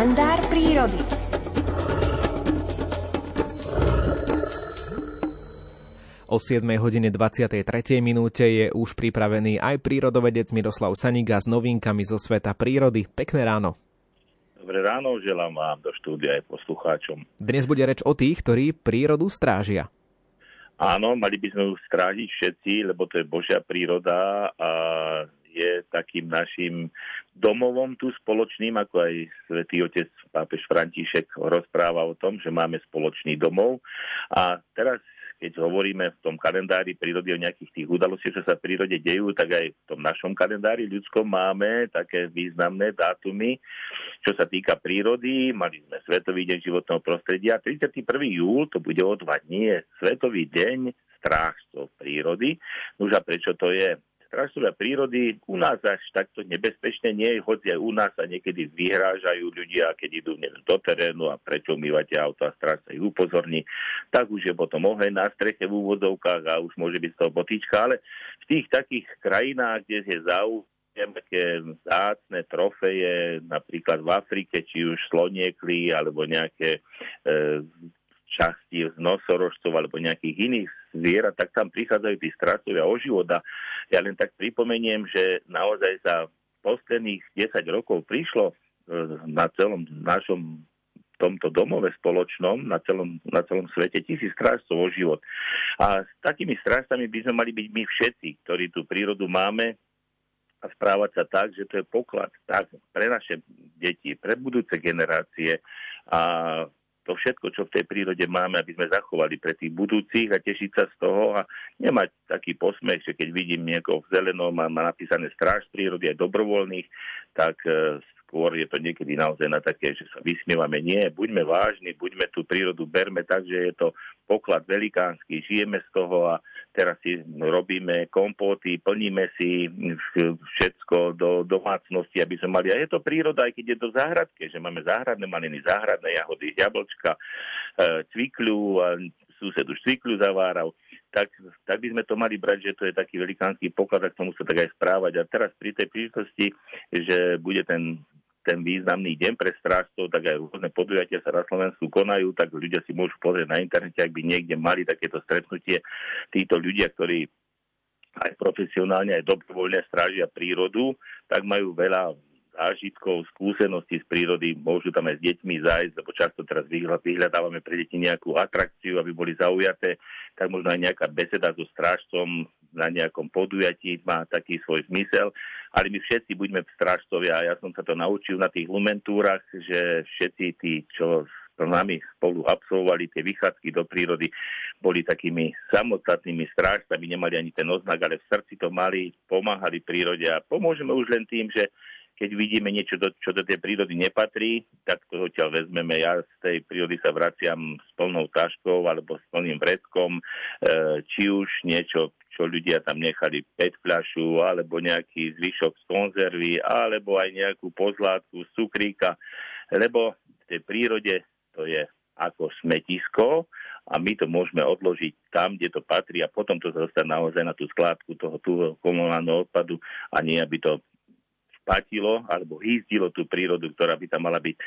Kalendár prírody. O 7 hodine 23. minúte je už pripravený aj prírodovedec Miroslav Saniga s novinkami zo sveta prírody. Pekné ráno. Dobré ráno, želám vám do štúdia aj poslucháčom. Dnes bude reč o tých, ktorí prírodu strážia. Áno, mali by sme ju strážiť všetci, lebo to je Božia príroda a je takým našim domovom tu spoločným, ako aj svätý otec pápež František rozpráva o tom, že máme spoločný domov. A teraz keď hovoríme v tom kalendári prírody o nejakých tých udalostiach, čo sa v prírode dejú, tak aj v tom našom kalendári ľudskom máme také významné dátumy, čo sa týka prírody. Mali sme Svetový deň životného prostredia. 31. júl, to bude o dva dní, je Svetový deň strážcov prírody. Nož a prečo to je? Strážcovia prírody u nás až takto nebezpečné nie je, hoci aj u nás sa niekedy vyhrážajú ľudia, keď idú neviem, do terénu a prečo umývate auto a stráž sa ich upozorní, tak už je potom oheň na streche v úvodovkách a už môže byť z toho botička, ale v tých takých krajinách, kde je záujem také zácne trofeje, napríklad v Afrike, či už sloniekly alebo nejaké e, časti z nosorožcov alebo nejakých iných zvierat, tak tam prichádzajú tí strážcovia o život. A ja len tak pripomeniem, že naozaj za posledných 10 rokov prišlo e, na celom našom tomto domove spoločnom na celom, na celom svete tisíc strážcov o život. A s takými strážcami by sme mali byť my všetci, ktorí tú prírodu máme a správať sa tak, že to je poklad tak, pre naše deti, pre budúce generácie a to všetko, čo v tej prírode máme, aby sme zachovali pre tých budúcich a tešiť sa z toho a nemať taký posmech, že keď vidím niekoho v zelenom a má napísané stráž prírody aj dobrovoľných, tak e, skôr je to niekedy naozaj na také, že sa vysmievame. Nie, buďme vážni, buďme tú prírodu, berme tak, že je to poklad velikánsky, žijeme z toho a teraz si robíme kompóty, plníme si všetko do domácnosti, aby sme mali. A je to príroda, aj keď je to záhradke, že máme záhradné maliny, záhradné jahody, jablčka, e, cvikľu, sused už cvikľu zaváral, tak, tak by sme to mali brať, že to je taký velikánsky poklad a k tomu sa tak aj správať. A teraz pri tej príležitosti, že bude ten ten významný deň pre strážcov, tak aj rôzne podujatia sa na Slovensku konajú, tak ľudia si môžu pozrieť na internete, ak by niekde mali takéto stretnutie. Títo ľudia, ktorí aj profesionálne, aj dobrovoľne strážia prírodu, tak majú veľa zážitkov, skúseností z prírody, môžu tam aj s deťmi zájsť, lebo často teraz vyhľadávame pre deti nejakú atrakciu, aby boli zaujaté, tak možno aj nejaká beseda so strážcom na nejakom podujatí má taký svoj zmysel, ale my všetci buďme strážcovia. Ja som sa to naučil na tých lumentúrach, že všetci tí, čo s nami spolu absolvovali tie vychádzky do prírody, boli takými samostatnými strážcami, nemali ani ten oznak, ale v srdci to mali, pomáhali prírode a pomôžeme už len tým, že keď vidíme niečo, čo do tej prírody nepatrí, tak to odtiaľ vezmeme. Ja z tej prírody sa vraciam s plnou taškou alebo s plným vreckom, e, či už niečo, čo ľudia tam nechali 5 fľašu, alebo nejaký zvyšok z konzervy, alebo aj nejakú pozlátku z cukríka, lebo v tej prírode to je ako smetisko a my to môžeme odložiť tam, kde to patrí a potom to zostane naozaj na tú skládku toho, toho komunálneho odpadu a nie, aby to patilo alebo hýzdilo tú prírodu, ktorá by tam mala byť e,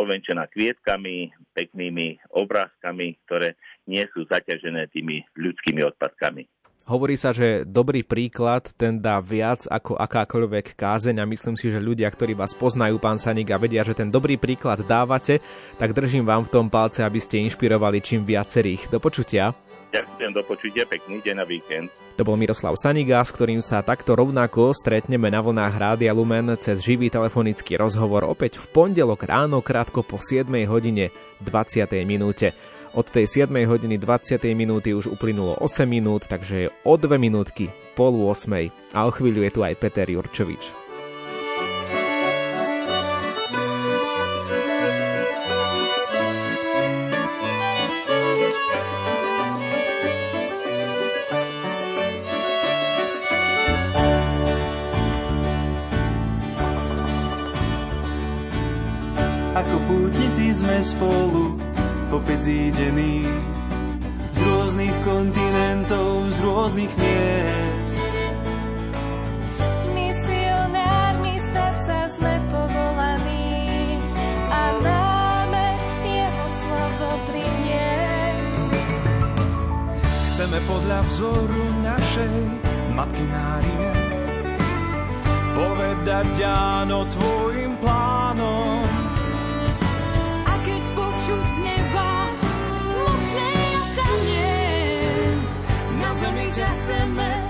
ovenčená kvietkami, peknými obrázkami, ktoré nie sú zaťažené tými ľudskými odpadkami. Hovorí sa, že dobrý príklad ten dá viac ako akákoľvek kázeň a myslím si, že ľudia, ktorí vás poznajú, pán Sanik, a vedia, že ten dobrý príklad dávate, tak držím vám v tom palce, aby ste inšpirovali čím viacerých. Do počutia. Ďakujem, do počutia, pekný deň na víkend. To bol Miroslav Saniga, s ktorým sa takto rovnako stretneme na vlnách Rádia Lumen cez živý telefonický rozhovor opäť v pondelok ráno krátko po 7 hodine 20. minúte. Od tej 7 hodiny 20. minúty už uplynulo 8 minút, takže je o 2 minútky pol 8. A o chvíľu je tu aj Peter Jurčovič. Ako pútnici sme spolu kopec zídený z rôznych kontinentov, z rôznych miest. Misionármi stať sa sme povolaní a máme jeho slovo priniesť. Chceme podľa vzoru našej Matky Márie povedať áno tvojim plánom bekleyeceğim sen.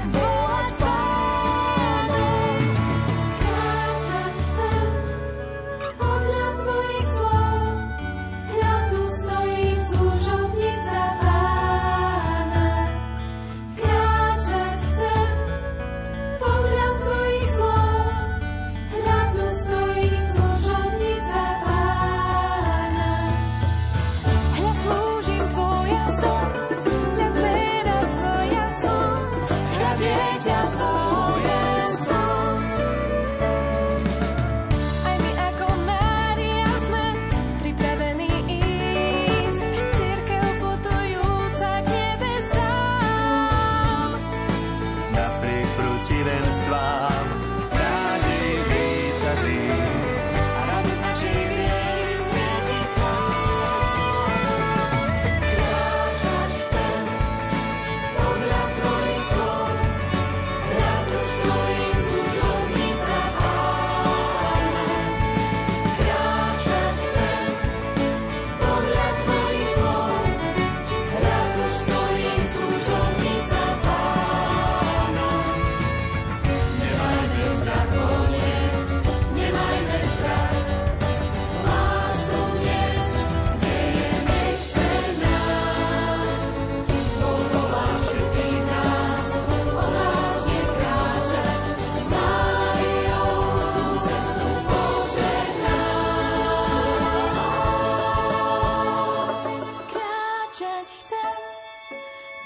Hľadať chcem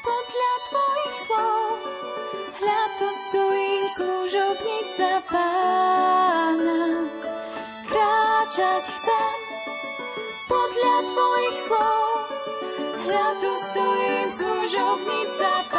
podľa tvojich slov, hľad to stojím služobnica pána. Kráčať chcem podľa tvojich slov, hľad to stojím služobnica pána.